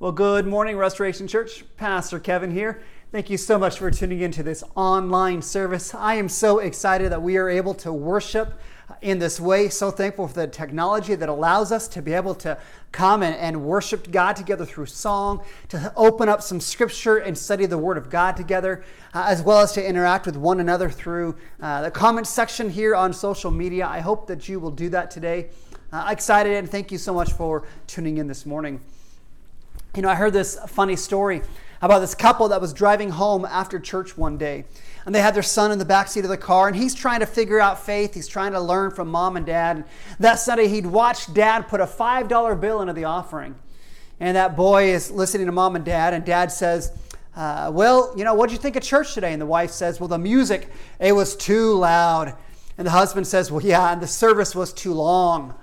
Well, good morning, Restoration Church. Pastor Kevin here. Thank you so much for tuning into this online service. I am so excited that we are able to worship in this way. So thankful for the technology that allows us to be able to come and, worship God together through song, to open up some scripture and study the Word of God together, uh, as well as to interact with one another through uh, the comment section here on social media. I hope that you will do that today. Uh, excited and thank you so much for tuning in this morning. You know, I heard this funny story about this couple that was driving home after church one day. And they had their son in the back seat of the car, and he's trying to figure out faith. He's trying to learn from mom and dad. And that Sunday, he'd watched dad put a $5 bill into the offering. And that boy is listening to mom and dad, and dad says, uh, Well, you know, what'd you think of church today? And the wife says, Well, the music, it was too loud. And the husband says, Well, yeah, and the service was too long.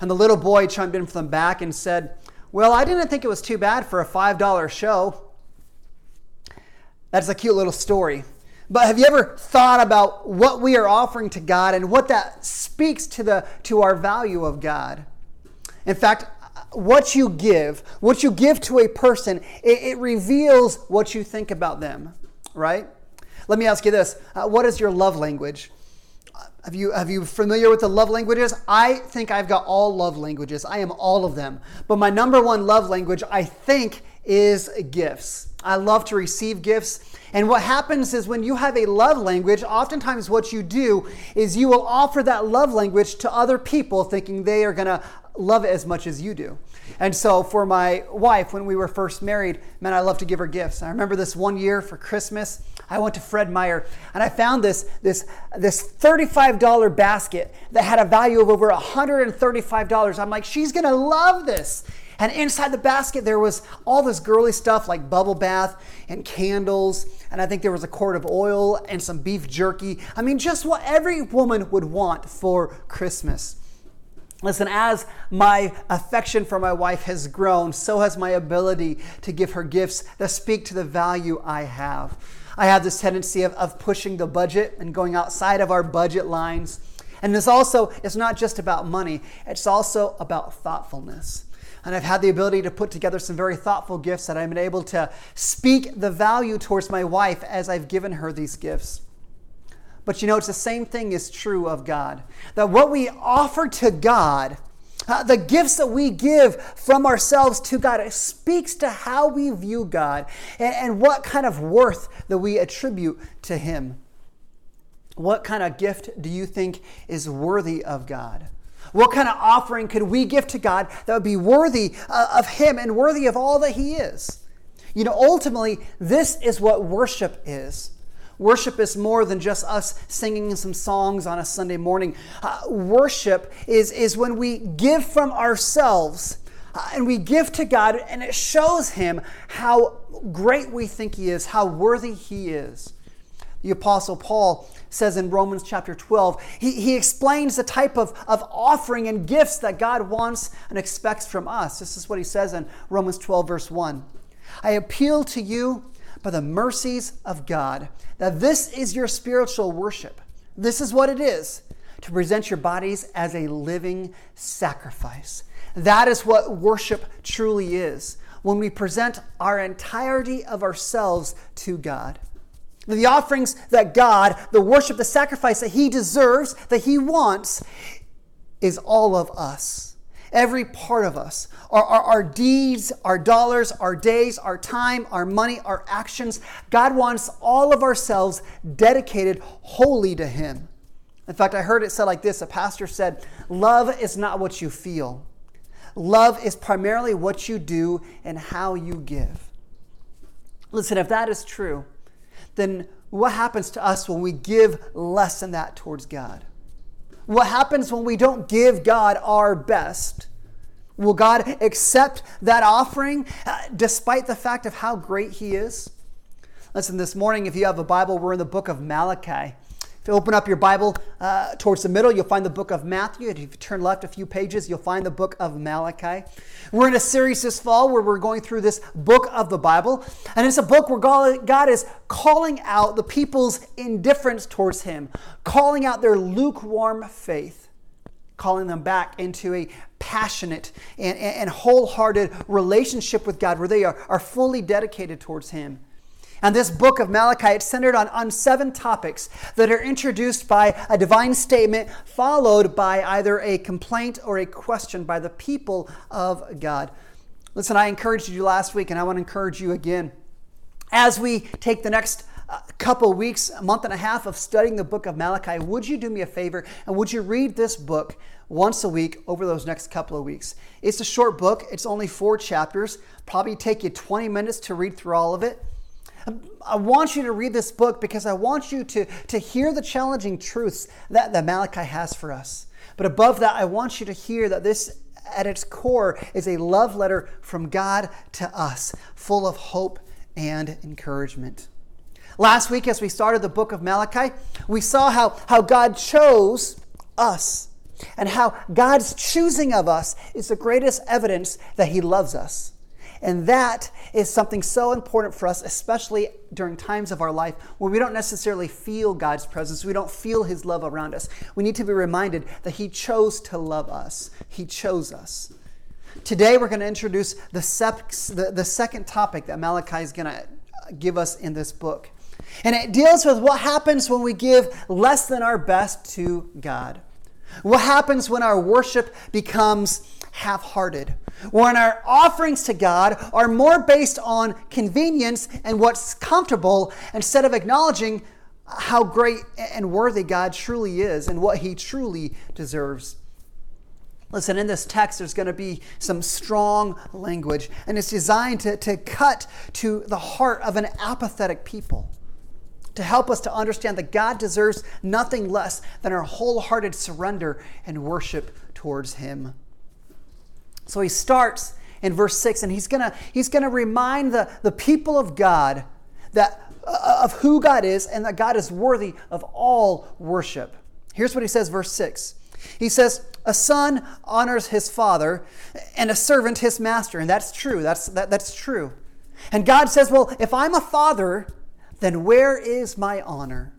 And the little boy chimed in from the back and said, well, I didn't think it was too bad for a $5 show. That's a cute little story. But have you ever thought about what we are offering to God and what that speaks to, the, to our value of God? In fact, what you give, what you give to a person, it, it reveals what you think about them, right? Let me ask you this uh, What is your love language? Have you, have you familiar with the love languages? I think I've got all love languages. I am all of them. But my number one love language, I think, is gifts. I love to receive gifts. And what happens is when you have a love language, oftentimes what you do is you will offer that love language to other people thinking they are going to love it as much as you do. And so for my wife, when we were first married, man, I love to give her gifts. I remember this one year for Christmas, I went to Fred Meyer and I found this, this, this $35 basket that had a value of over $135. I'm like, she's gonna love this. And inside the basket, there was all this girly stuff like bubble bath and candles. And I think there was a quart of oil and some beef jerky. I mean, just what every woman would want for Christmas. Listen, as my affection for my wife has grown, so has my ability to give her gifts that speak to the value I have. I have this tendency of, of pushing the budget and going outside of our budget lines. And this also, it's not just about money, it's also about thoughtfulness. And I've had the ability to put together some very thoughtful gifts that I've been able to speak the value towards my wife as I've given her these gifts. But you know, it's the same thing is true of God. That what we offer to God, uh, the gifts that we give from ourselves to God, it speaks to how we view God and, and what kind of worth that we attribute to Him. What kind of gift do you think is worthy of God? What kind of offering could we give to God that would be worthy uh, of Him and worthy of all that He is? You know, ultimately, this is what worship is. Worship is more than just us singing some songs on a Sunday morning. Uh, worship is, is when we give from ourselves uh, and we give to God, and it shows Him how great we think He is, how worthy He is. The Apostle Paul says in Romans chapter 12, he, he explains the type of, of offering and gifts that God wants and expects from us. This is what he says in Romans 12, verse 1. I appeal to you by the mercies of God. That this is your spiritual worship. This is what it is to present your bodies as a living sacrifice. That is what worship truly is when we present our entirety of ourselves to God. The offerings that God, the worship, the sacrifice that He deserves, that He wants, is all of us every part of us our, our, our, deeds, our dollars, our days, our time, our money, our actions. God wants all of ourselves dedicated wholly to Him. In fact, I heard it said like this a pastor said, Love is not what you feel, love is primarily what you do and how you give. Listen, if that is true, then what happens to us when we give less than that towards God? What happens when we don't give God our best? Will God accept that offering uh, despite the fact of how great He is? Listen, this morning, if you have a Bible, we're in the book of Malachi. If you open up your Bible uh, towards the middle, you'll find the book of Matthew. If you turn left a few pages, you'll find the book of Malachi. We're in a series this fall where we're going through this book of the Bible. And it's a book where God is calling out the people's indifference towards Him, calling out their lukewarm faith. Calling them back into a passionate and, and wholehearted relationship with God where they are, are fully dedicated towards Him. And this book of Malachi, it's centered on, on seven topics that are introduced by a divine statement, followed by either a complaint or a question by the people of God. Listen, I encouraged you last week, and I want to encourage you again. As we take the next uh, couple weeks, a month and a half of studying the book of Malachi, would you do me a favor and would you read this book once a week over those next couple of weeks? It's a short book, it's only four chapters, probably take you 20 minutes to read through all of it. I want you to read this book because I want you to, to hear the challenging truths that, that Malachi has for us. But above that, I want you to hear that this, at its core, is a love letter from God to us, full of hope and encouragement. Last week, as we started the book of Malachi, we saw how, how God chose us and how God's choosing of us is the greatest evidence that He loves us. And that is something so important for us, especially during times of our life when we don't necessarily feel God's presence, we don't feel His love around us. We need to be reminded that He chose to love us, He chose us. Today, we're going to introduce the, sep- the, the second topic that Malachi is going to give us in this book. And it deals with what happens when we give less than our best to God. What happens when our worship becomes half hearted? When our offerings to God are more based on convenience and what's comfortable instead of acknowledging how great and worthy God truly is and what He truly deserves. Listen, in this text, there's going to be some strong language, and it's designed to, to cut to the heart of an apathetic people to help us to understand that God deserves nothing less than our wholehearted surrender and worship towards Him. So he starts in verse 6 and he's going to he's going to remind the, the people of God that uh, of who God is and that God is worthy of all worship. Here's what he says verse 6. He says, "A son honors his father and a servant his master." And that's true. That's that, that's true. And God says, "Well, if I'm a father, then where is my honor?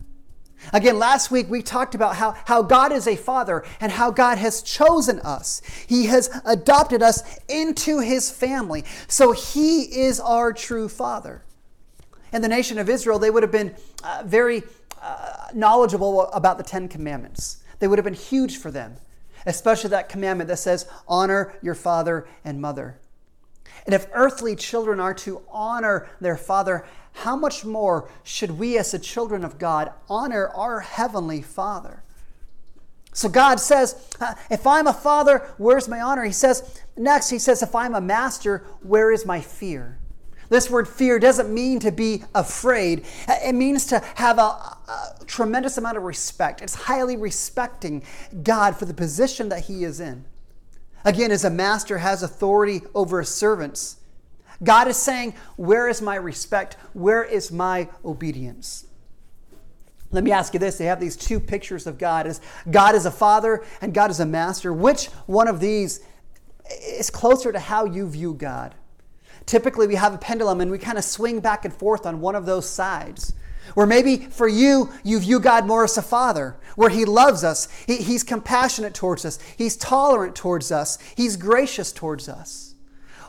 Again, last week we talked about how, how God is a father and how God has chosen us. He has adopted us into his family. So he is our true father. In the nation of Israel, they would have been uh, very uh, knowledgeable about the Ten Commandments. They would have been huge for them, especially that commandment that says, Honor your father and mother. And if earthly children are to honor their father, how much more should we, as the children of God, honor our heavenly Father? So God says, if I'm a father, where's my honor? He says, next, he says, if I'm a master, where is my fear? This word fear doesn't mean to be afraid. It means to have a, a, tremendous amount of respect. It's highly respecting God for the position that he is in. Again, as a master has authority over his servants, God is saying, Where is my respect? Where is my obedience? Let me ask you this. They have these two pictures of God as God is a father and God is a master. Which one of these is closer to how you view God? Typically, we have a pendulum and we kind of swing back and forth on one of those sides. Or maybe for you, you view God more as a father, where He loves us, he, He's compassionate towards us, He's tolerant towards us, He's gracious towards us.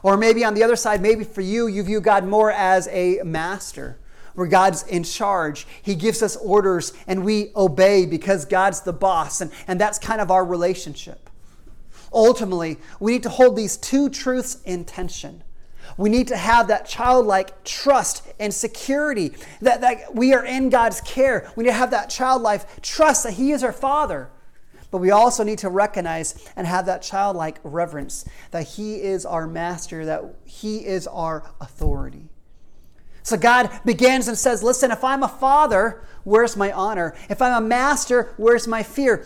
Or maybe on the other side, maybe for you, you view God more as a master, where God's in charge. He gives us orders and we obey because God's the boss, and, and that's kind of our relationship. Ultimately, we need to hold these two truths in tension. We need to have that childlike trust and security that, that we are in God's care. We need to have that childlike trust that He is our Father. But we also need to recognize and have that childlike reverence that He is our master, that He is our authority. So God begins and says, Listen, if I'm a father, where's my honor? If I'm a master, where's my fear?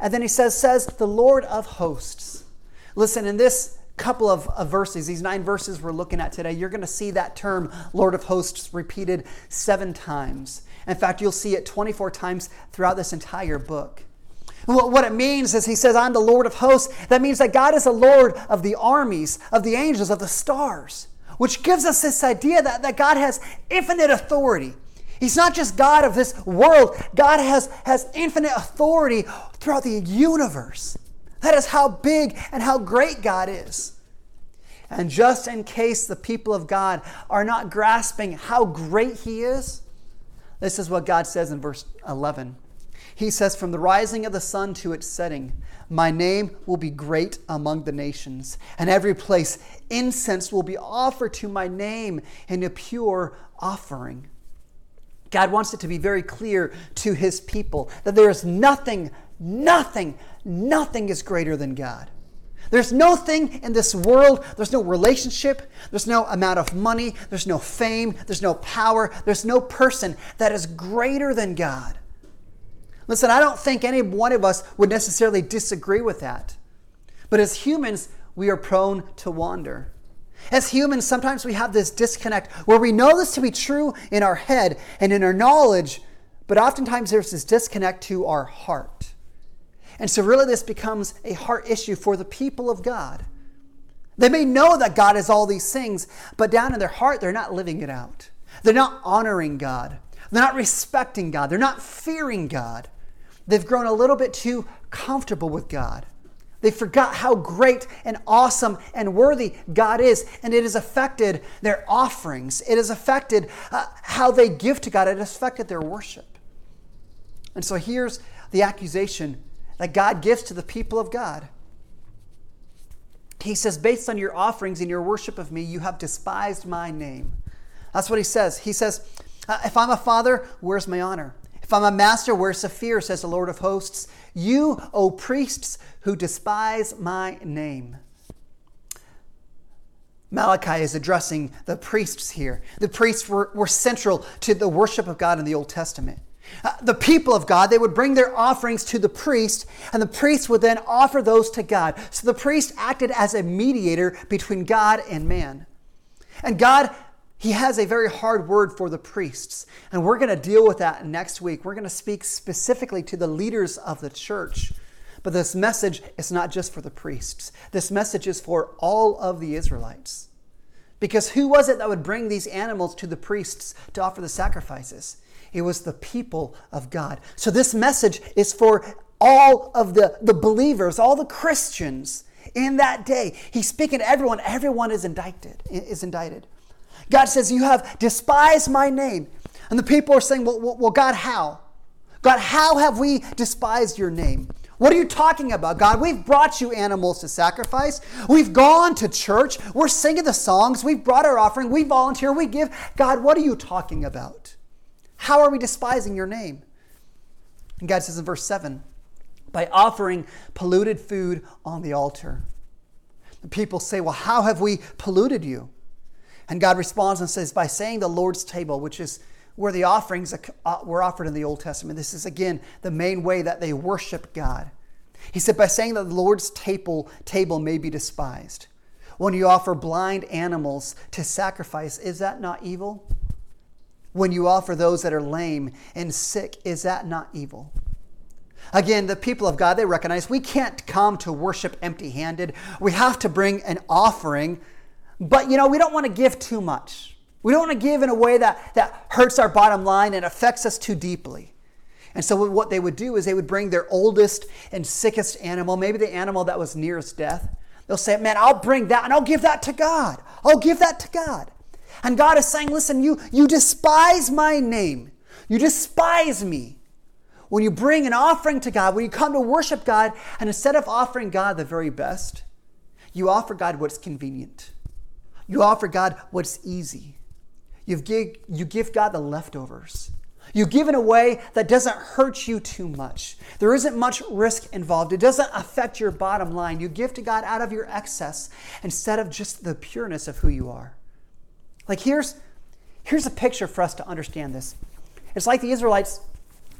And then He says, says the Lord of hosts. Listen, in this couple of, of, verses, these nine verses we're looking at today, you're going to see that term, Lord of Hosts, repeated seven times. In fact, you'll see it 24 times throughout this entire book. What it means is he says, I'm the Lord of hosts. That means that God is the Lord of the armies, of the angels, of the stars, which gives us this idea that, that God has infinite authority. He's not just God of this world. God has, has infinite authority throughout the universe. That is how big and how great God is. And just in case the people of God are not grasping how great He is, this is what God says in verse 11. He says, From the rising of the sun to its setting, my name will be great among the nations, and every place incense will be offered to my name in a pure offering. God wants it to be very clear to his people that there is nothing, nothing, nothing is greater than God. There's no thing in this world, there's no relationship, there's no amount of money, there's no fame, there's no power, there's no person that is greater than God. Listen, I don't think any one of us would necessarily disagree with that. But as humans, we are prone to wander. As humans, sometimes we have this disconnect where we know this to be true in our head and in our knowledge, but oftentimes there's this disconnect to our heart. And so, really, this becomes a heart issue for the people of God. They may know that God is all these things, but down in their heart, they're not living it out. They're not honoring God. They're not respecting God. They're not fearing God. They've grown a little bit too comfortable with God. They forgot how great and awesome and worthy God is, and it has affected their offerings. It has affected uh, how they give to God. It has affected their worship. And so here's the accusation that God gives to the people of God. He says, Based on your offerings and your worship of me, you have despised my name. That's what he says. He says, uh, If I'm a father, where's my honor? If I'm a master, where's the fear, says the Lord of hosts. You, O priests, who despise my name. Malachi is addressing the priests here. The priests were, were central to the worship of God in the Old Testament. Uh, the people of God, they would bring their offerings to the priest, and the priest would then offer those to God. So the priest acted as a mediator between God and man. And God, He has a very hard word for the priests. And we're going to deal with that next week. We're going to speak specifically to the leaders of the church. But this message is not just for the priests, this message is for all of the Israelites. Because who was it that would bring these animals to the priests to offer the sacrifices? It was the people of God. So this message is for all of the, the believers, all the Christians in that day. He's speaking to everyone. Everyone is indicted, is indicted. God says, You have despised my name. And the people are saying, Well, well God, how? God, how have we despised your name? What are you talking about, God? We've brought you animals to sacrifice. We've gone to church. We're singing the songs. We've brought our offering. We volunteer. We give. God, what are you talking about? How are we despising your name? And God says in verse 7 by offering polluted food on the altar. The people say, Well, how have we polluted you? And God responds and says, By saying the Lord's table, which is where the offerings uh, were offered in the Old Testament. This is, again, the main way that they worship God. He said, By saying that the Lord's table, table may be despised. When you offer blind animals to sacrifice, is that not evil? When you offer those that are lame and sick, is that not evil? Again, the people of God, they recognize we can't come to worship empty handed. We have to bring an offering, but you know, we don't want to give too much. We don't want to give in a way that, that hurts our bottom line and affects us too deeply. And so, what they would do is they would bring their oldest and sickest animal, maybe the animal that was nearest death. They'll say, Man, I'll bring that and I'll give that to God. I'll give that to God. And God is saying, listen, you, you despise my name. You despise me. When you bring an offering to God, when you come to worship God, and instead of offering God the very best, you offer God what's convenient. You offer God what's easy. You give, you give God the leftovers. You give in a way that doesn't hurt you too much. There isn't much risk involved. It doesn't affect your bottom line. You give to God out of your excess instead of just the pureness of who you are. Like here's here's a picture for us to understand this. It's like the Israelites,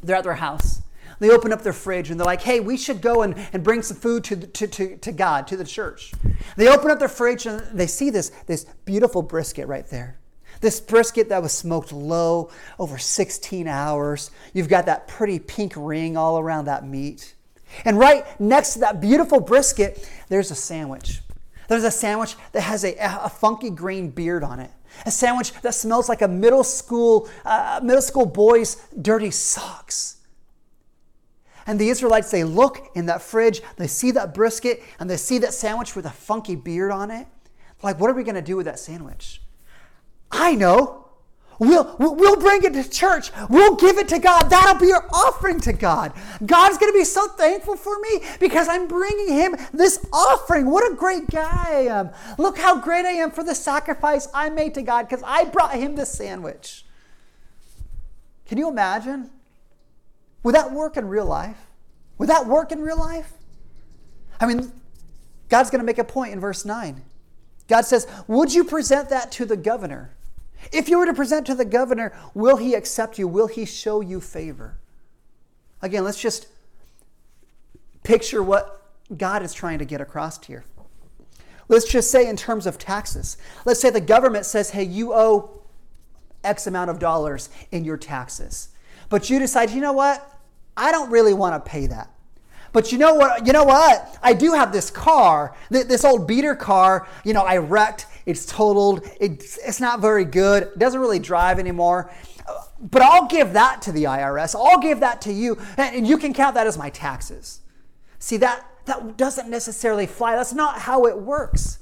they're at their house. They open up their fridge and they're like, hey, we should go and, and bring some food to, to, to, to God, to the church. They open up their fridge and they see this, this beautiful brisket right there. This brisket that was smoked low over 16 hours. You've got that pretty pink ring all around that meat. And right next to that beautiful brisket, there's a sandwich. There's a sandwich that has a, a funky green beard on it. A sandwich that smells like a middle school, uh, middle school boy's dirty socks. And the Israelites, they look in that fridge, they see that brisket, and they see that sandwich with a funky beard on it. Like, what are we going to do with that sandwich? I know. We'll, we'll bring it to church. We'll give it to God. That'll be our offering to God. God's going to be so thankful for me because I'm bringing him this offering. What a great guy I am. Look how great I am for the sacrifice I made to God because I brought him this sandwich. Can you imagine? Would that work in real life? Would that work in real life? I mean, God's going to make a point in verse 9. God says, Would you present that to the governor? If you were to present to the governor, will he accept you? Will he show you favor? Again, let's just picture what God is trying to get across here. Let's just say, in terms of taxes, let's say the government says, hey, you owe X amount of dollars in your taxes. But you decide, you know what? I don't really want to pay that. But you know what? You know what? I do have this car, this old beater car. You know, I wrecked. It's totaled. It's, it's not very good. It doesn't really drive anymore. But I'll give that to the IRS. I'll give that to you, and you can count that as my taxes. See that that doesn't necessarily fly. That's not how it works.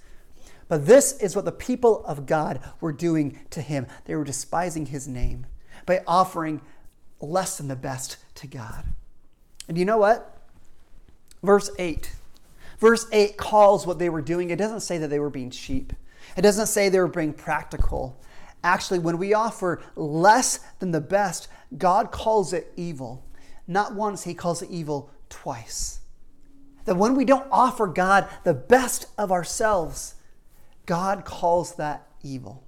But this is what the people of God were doing to him. They were despising his name by offering less than the best to God. And you know what? Verse 8. Verse 8 calls what they were doing. It doesn't say that they were being cheap, it doesn't say they were being practical. Actually, when we offer less than the best, God calls it evil. Not once, He calls it evil twice. That when we don't offer God the best of ourselves, God calls that evil.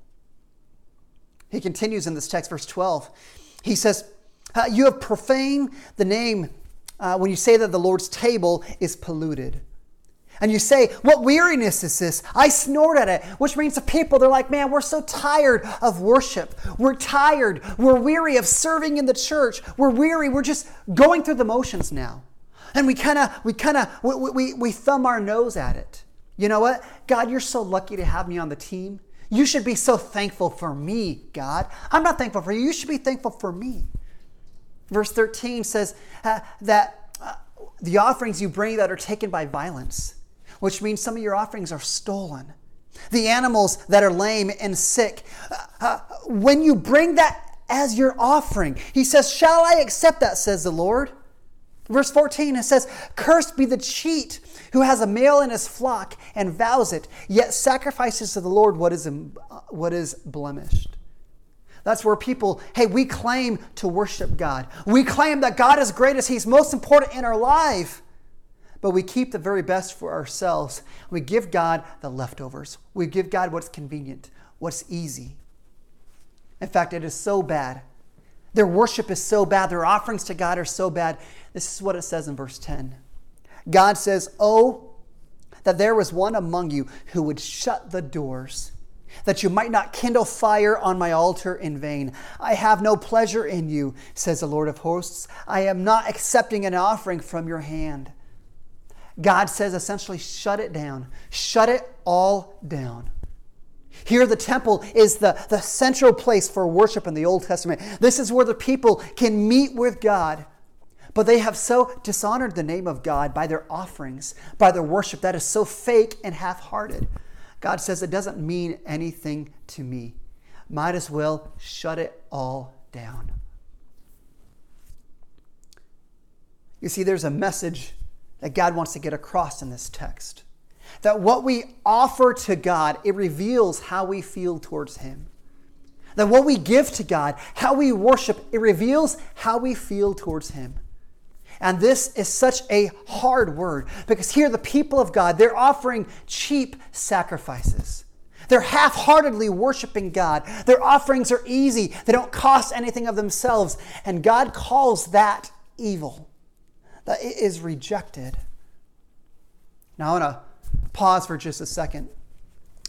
He continues in this text, verse 12. He says, uh, You have profaned the name uh, when you say that the Lord's table is polluted. And you say, What weariness is this? I snort at it, which means the people, they're like, Man, we're so tired of worship. We're tired. We're weary of serving in the church. We're weary. We're just going through the motions now. And we kind of, we kind of, we, we, we thumb our nose at it. You know what? God, you're so lucky to have me on the team. You should be so thankful for me, God. I'm not thankful for you. You should be thankful for me. Verse 13 says uh, that uh, the offerings you bring that are taken by violence, which means some of your offerings are stolen. The animals that are lame and sick, uh, uh when you bring that as your offering, he says, Shall I accept that, says the Lord? Verse 14, it says, Cursed be the cheat who has a male in his flock and vows it, yet sacrifices to the Lord what is, what is blemished. That's where people, hey, we claim to worship God. We claim that God is greatest, He's most important in our life. But we keep the very best for ourselves. We give God the leftovers. We give God what's convenient, what's easy. In fact, it is so bad. Their worship is so bad. Their offerings to God are so bad. This is what it says in verse 10. God says, Oh, that there was one among you who would shut the doors that you might not kindle fire on my altar in vain. I have no pleasure in you, says the Lord of hosts. I am not accepting an offering from your hand. God says essentially, shut it down. Shut it all down. Here, the temple is the, the central place for worship in the Old Testament. This is where the people can meet with God. But they have so dishonored the name of God by their offerings, by their worship that is so fake and half hearted. God says it doesn't mean anything to me. Might as well shut it all down. You see, there's a message that God wants to get across in this text. That what we offer to God, it reveals how we feel towards Him. That what we give to God, how we worship, it reveals how we feel towards Him. And this is such a hard word because here the people of God, they're offering cheap sacrifices. They're half heartedly worshiping God. Their offerings are easy, they don't cost anything of themselves. And God calls that evil, that it is rejected. Now, I want to pause for just a second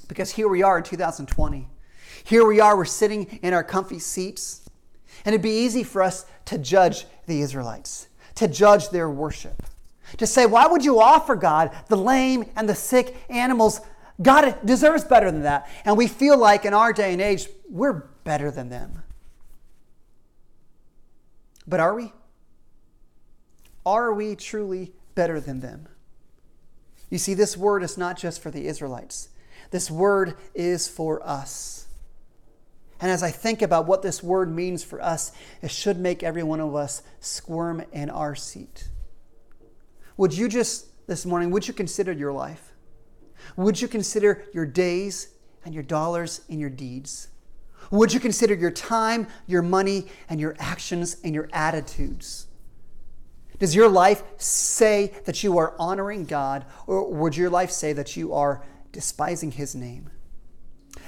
because here we are in 2020. Here we are, we're sitting in our comfy seats, and it'd be easy for us to judge the Israelites to judge their worship. To say, why would you offer God the lame and the sick animals God deserves better than that. And we feel like in our day and age, we're better than them. But are we? Are we truly better than them? You see, this word is not just for the Israelites, this word is for us. And as I think about what this word means for us, it should make every one of us squirm in our seat. Would you just, this morning, would you consider your life? Would you consider your days and your dollars and your deeds? Would you consider your time, your money, and your actions and your attitudes? Does your life say that you are honoring God, or would your life say that you are despising His name?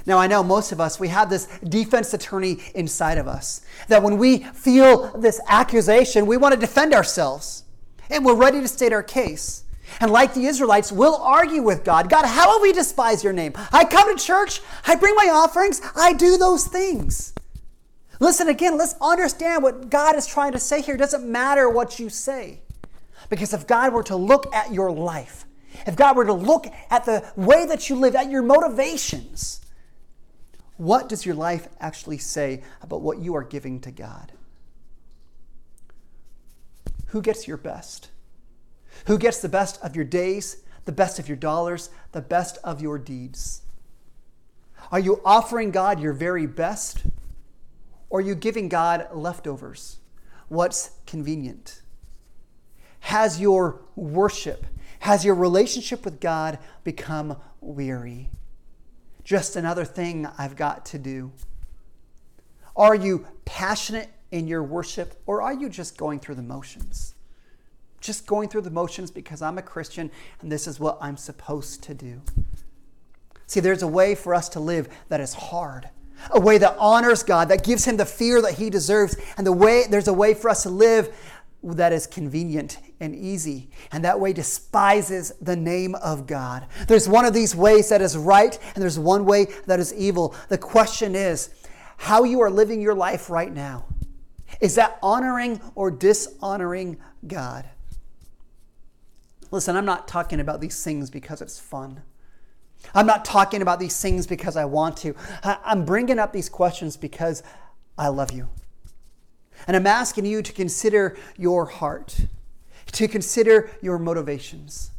Now, I know most of us, we have this defense attorney inside of us. That when we feel this accusation, we want to defend ourselves. And we're ready to state our case. And like the Israelites, we'll argue with God God, how have we despised your name? I come to church, I bring my offerings, I do those things. Listen again, let's understand what God is trying to say here. It doesn't matter what you say. Because if God were to look at your life, if God were to look at the way that you live, at your motivations, what does your life actually say about what you are giving to God? Who gets your best? Who gets the best of your days, the best of your dollars, the best of your deeds? Are you offering God your very best? Or are you giving God leftovers? What's convenient? Has your worship, has your relationship with God become weary? Just another thing I've got to do. Are you passionate in your worship or are you just going through the motions? just going through the motions because I'm a Christian and this is what I'm supposed to do. See, there's a way for us to live that is hard, a way that honors God, that gives him the fear that he deserves, and the way there's a way for us to live that is convenient and easy, and that way despises the name of God. There's one of these ways that is right, and there's one way that is evil. The question is how you are living your life right now. Is that honoring or dishonoring God? Listen, I'm not talking about these things because it's fun. I'm not talking about these things because I want to. I'm bringing up these questions because I love you. And I'm asking you to consider your heart, to consider your motivations,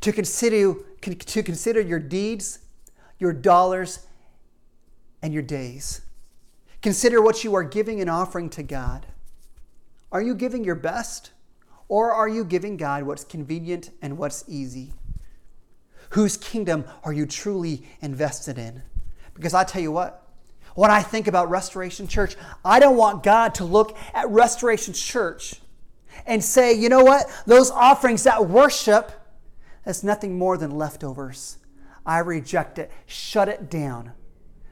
to consider, to consider your deeds, your dollars, and your days. Consider what you are giving and offering to God. Are you giving your best? Or are you giving God what's convenient and what's easy? Whose kingdom are you truly invested in? Because I tell you what, when I think about Restoration Church, I don't want God to look at Restoration Church and say, you know what, those offerings, that worship, that's nothing more than leftovers. I reject it, shut it down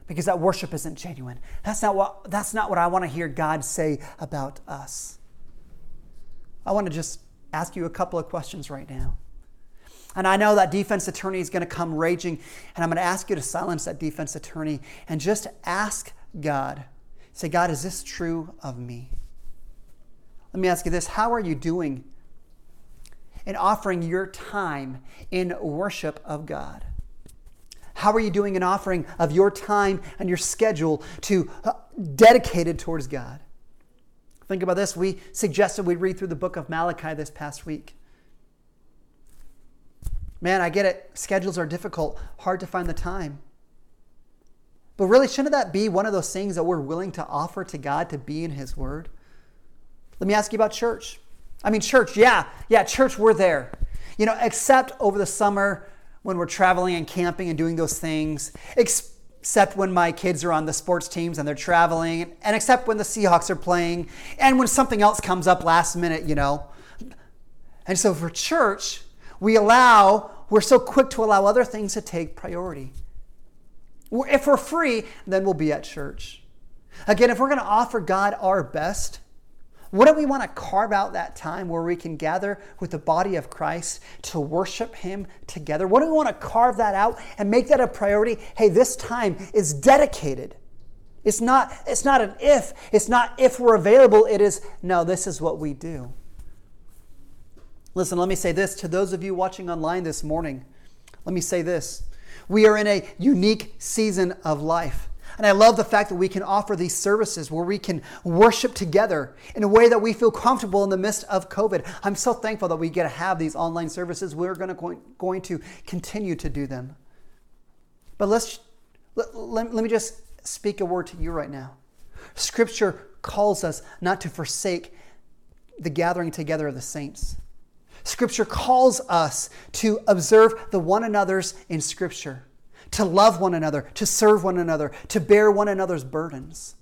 because that worship isn't genuine. That's not what, that's not what I want to hear God say about us. I want to just ask you a couple of questions right now. And I know that defense attorney is going to come raging, and I'm going to ask you to silence that defense attorney and just ask God. Say, God, is this true of me? Let me ask you this How are you doing in offering your time in worship of God? How are you doing in offering of your time and your schedule to uh, dedicated towards God? Think about this. We suggested we read through the book of Malachi this past week. Man, I get it. Schedules are difficult, hard to find the time. But really, shouldn't that be one of those things that we're willing to offer to God to be in His Word? Let me ask you about church. I mean, church, yeah, yeah, church, we're there. You know, except over the summer when we're traveling and camping and doing those things except when my kids are on the sports teams and they're traveling, and except when the Seahawks are playing, and when something else comes up last minute, you know. And so for church, we allow, we're so quick to allow other things to take priority. If we're free, then we'll be at church. Again, if we're going to offer God our best, wouldn't we want to carve out that time where we can gather with the body of Christ to worship Him together? Wouldn't we want to carve that out and make that a priority? Hey, this time is dedicated. It's not, it's not an if, it's not if we're available, it is no, this is what we do. Listen, let me say this to those of you watching online this morning. Let me say this. We are in a unique season of life. And I love the fact that we can offer these services where we can worship together in a way that we feel comfortable in the midst of COVID. I'm so thankful that we get to have these online services. We're going to, going to continue to do them. But let's let, let, let me just speak a word to you right now. Scripture calls us not to forsake the gathering together of the saints. Scripture calls us to observe the one another's in Scripture to love one another, to serve one another, to bear one another's burdens.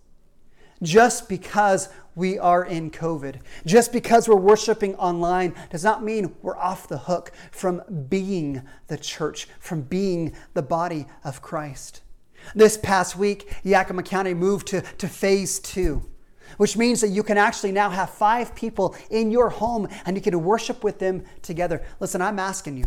Just because we are in COVID, just because we're worshiping online, does not mean we're off the hook from being the church, from being the body of Christ. This past week, Yakima County moved to, to phase two, which means that you can actually now have five people in your home and you can worship with them together. Listen, I'm asking you,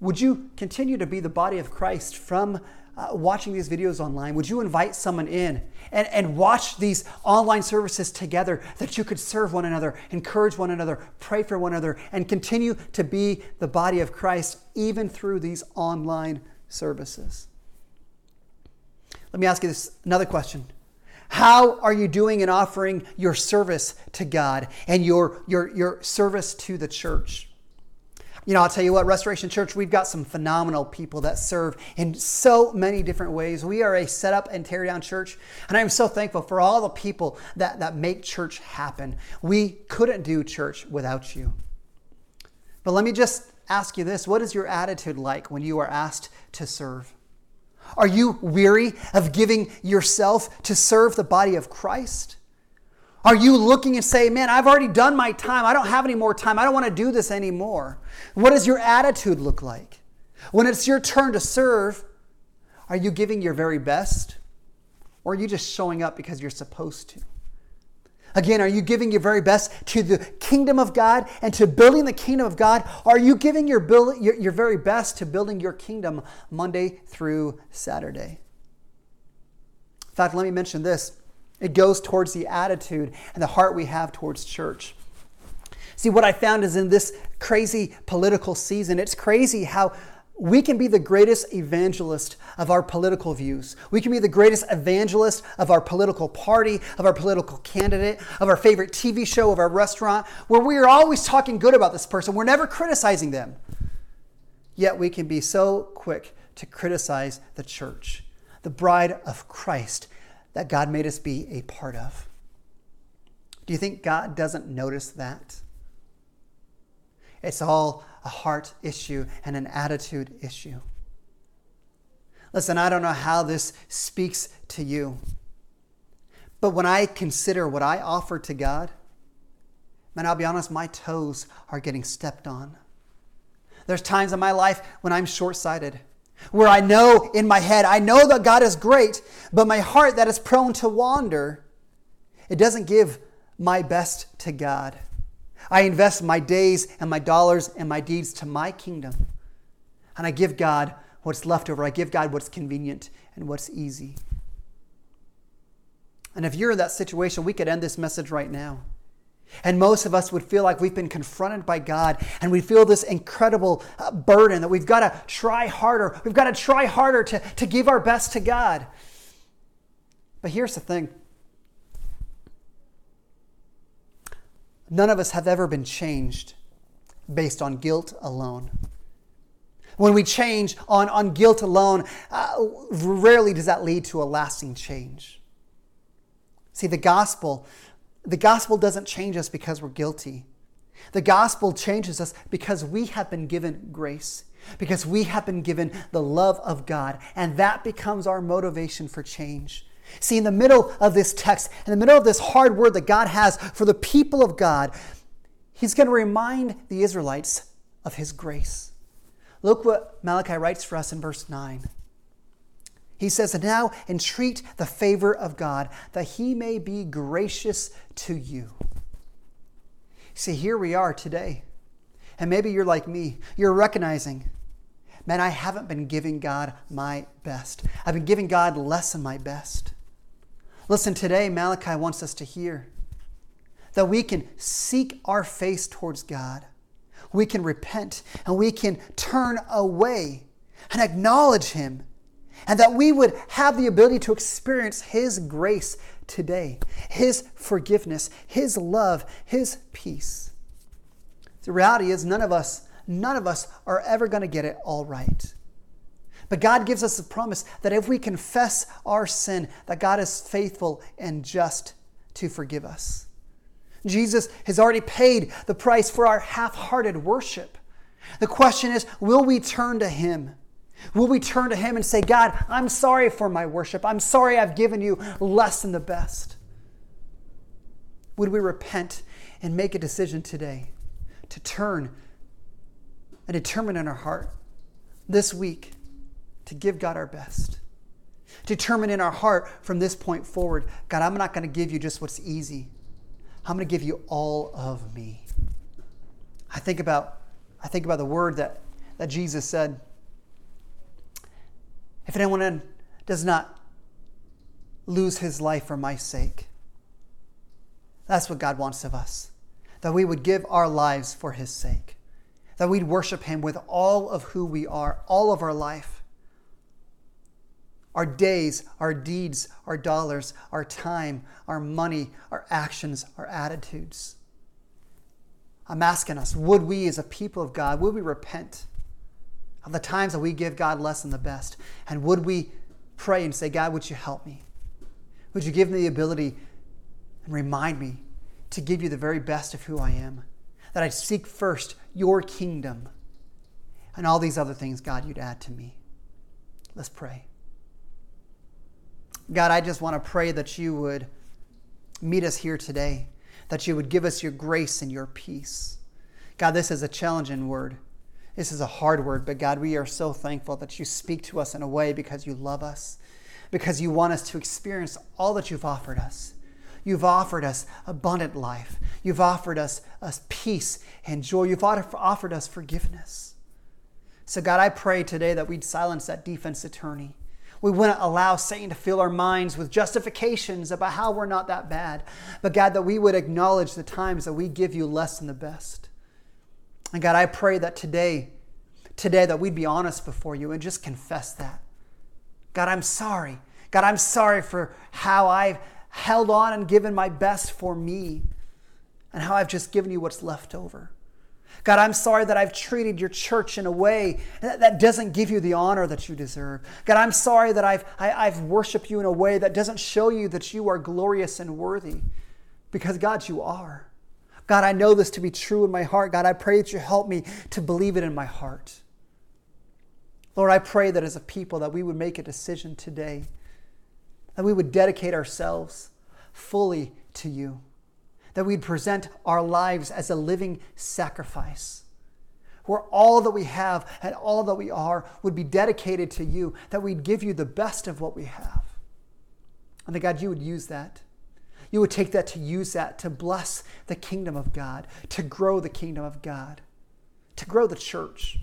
would you continue to be the body of Christ from uh, watching these videos online? Would you invite someone in and, and watch these online services together that you could serve one another, encourage one another, pray for one another, and continue to be the body of Christ even through these online services? Let me ask you this another question. How are you doing in offering your service to God and your, your, your service to the church? You know, I'll tell you what, Restoration Church, we've got some phenomenal people that serve in so many different ways. We are a set up and tear down church, and I am so thankful for all the people that, that make church happen. We couldn't do church without you. But let me just ask you this what is your attitude like when you are asked to serve? Are you weary of giving yourself to serve the body of Christ? Are you looking and saying, man, I've already done my time. I don't have any more time. I don't want to do this anymore? What does your attitude look like? When it's your turn to serve, are you giving your very best? Or are you just showing up because you're supposed to? Again, are you giving your very best to the kingdom of God and to building the kingdom of God? Are you giving your, build, your, your very best to building your kingdom Monday through Saturday? In fact, let me mention this it goes towards the attitude and the heart we have towards church. See, what I found is in this crazy political season, it's crazy how we can be the greatest evangelist of our political views. We can be the greatest evangelist of our political party, of our political candidate, of our favorite TV show, of our restaurant, where we are always talking good about this person. We're never criticizing them. Yet we can be so quick to criticize the church, the bride of Christ, that God made us be a part of. Do you think God doesn't notice that? It's all a heart issue and an attitude issue. Listen, I don't know how this speaks to you, but when I consider what I offer to God, man, I'll be honest, my toes are getting stepped on. There's times in my life when I'm short sighted where I know in my head, I know that God is great, but my heart that is prone to wander, it doesn't give my best to God. I invest my days and my dollars and my deeds to my kingdom. And I give God what's left over. I give God what's convenient and what's easy. And if you're in that situation, we could end this message right now. And most of us would feel like we've been confronted by God and we feel this incredible uh, burden that we've got to try harder. We've got to try harder to, to give our best to God. But here's the thing none of us have ever been changed based on guilt alone. When we change on, on guilt alone, uh, rarely does that lead to a lasting change. See, the gospel the gospel doesn't change us because we're guilty. The gospel changes us because we have been given grace, because we have been given the love of God, and that becomes our motivation for change. See, in the middle of this text, in the middle of this hard word that God has for the people of God, He's going to remind the Israelites of His grace. Look what Malachi writes for us in verse 9. He says, And Now entreat the favor of God, that he may be gracious to you. See, here we are today. And maybe you're like me. You're recognizing, man, I haven't been giving God my best. I've been giving God less than my best. Listen, today, Malachi wants us to hear that we can seek our face towards God. We can repent and we can turn away and acknowledge Him, and that we would have the ability to experience His grace today, His forgiveness, His love, His peace. The reality is, none of us, none of us are ever going to get it all right. But God gives us a promise that if we confess our sin, that God is faithful and just to forgive us. Jesus has already paid the price for our half-hearted worship. The question is, will we turn to him? Will we turn to him and say, God, I'm sorry for my worship. I'm sorry I've given you less than the best. Would we repent and make a decision today to turn and determine in our heart this week to give God our best. Determine in our heart from this point forward, God, I'm not going to give you just what's easy. I'm going to give you all of me. I think about I think about the word that, that Jesus said. If anyone does not lose his life for my sake, that's what God wants of us. That we would give our lives for his sake. That we'd worship him with all of who we are, all of our life our days, our deeds, our dollars, our time, our money, our actions, our attitudes. I'm asking us, would we as a people of God, would we repent of the times that we give God less than the best? And would we pray and say, God, would you help me? Would you give me the ability and remind me to give you the very best of who I am? That I seek first your kingdom and all these other things, God, you'd add to me. Let's pray. God, I just want to pray that you would meet us here today, that you would give us your grace and your peace. God, this is a challenging word. This is a hard word, but God, we are so thankful that you speak to us in a way because you love us, because you want us to experience all that you've offered us. You've offered us abundant life. You've offered us, us peace and joy. You've offered us forgiveness. So, God, I pray today that we'd silence that defense attorney we wouldn't allow Satan to fill our minds with justifications about how we're not that bad. But God, that we would acknowledge the times that we give you less than the best. And God, I pray that today, today, that we'd be honest before you and just confess that. God, I'm sorry. God, I'm sorry for how I've held on and given my best for me and how I've just given you what's left over. God, I'm sorry that I've treated your church in a way that, doesn't give you the honor that you deserve. God, I'm sorry that I've, I, have i have worshiped you in a way that doesn't show you that you are glorious and worthy. Because, God, you are. God, I know this to be true in my heart. God, I pray that you help me to believe it in my heart. Lord, I pray that as a people that we would make a decision today, that we would dedicate ourselves fully to you that we'd present our lives as a living sacrifice, where all that we have and all that we are would be dedicated to you, that we'd give you the best of what we have. And that God, you would use that. You would take that to use that to bless the kingdom of God, to grow the kingdom of God, to grow the church.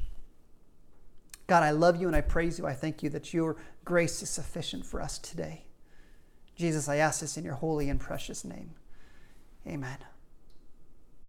God, I love you and I praise you. I thank you that your grace is sufficient for us today. Jesus, I ask this in your holy and precious name. Amen.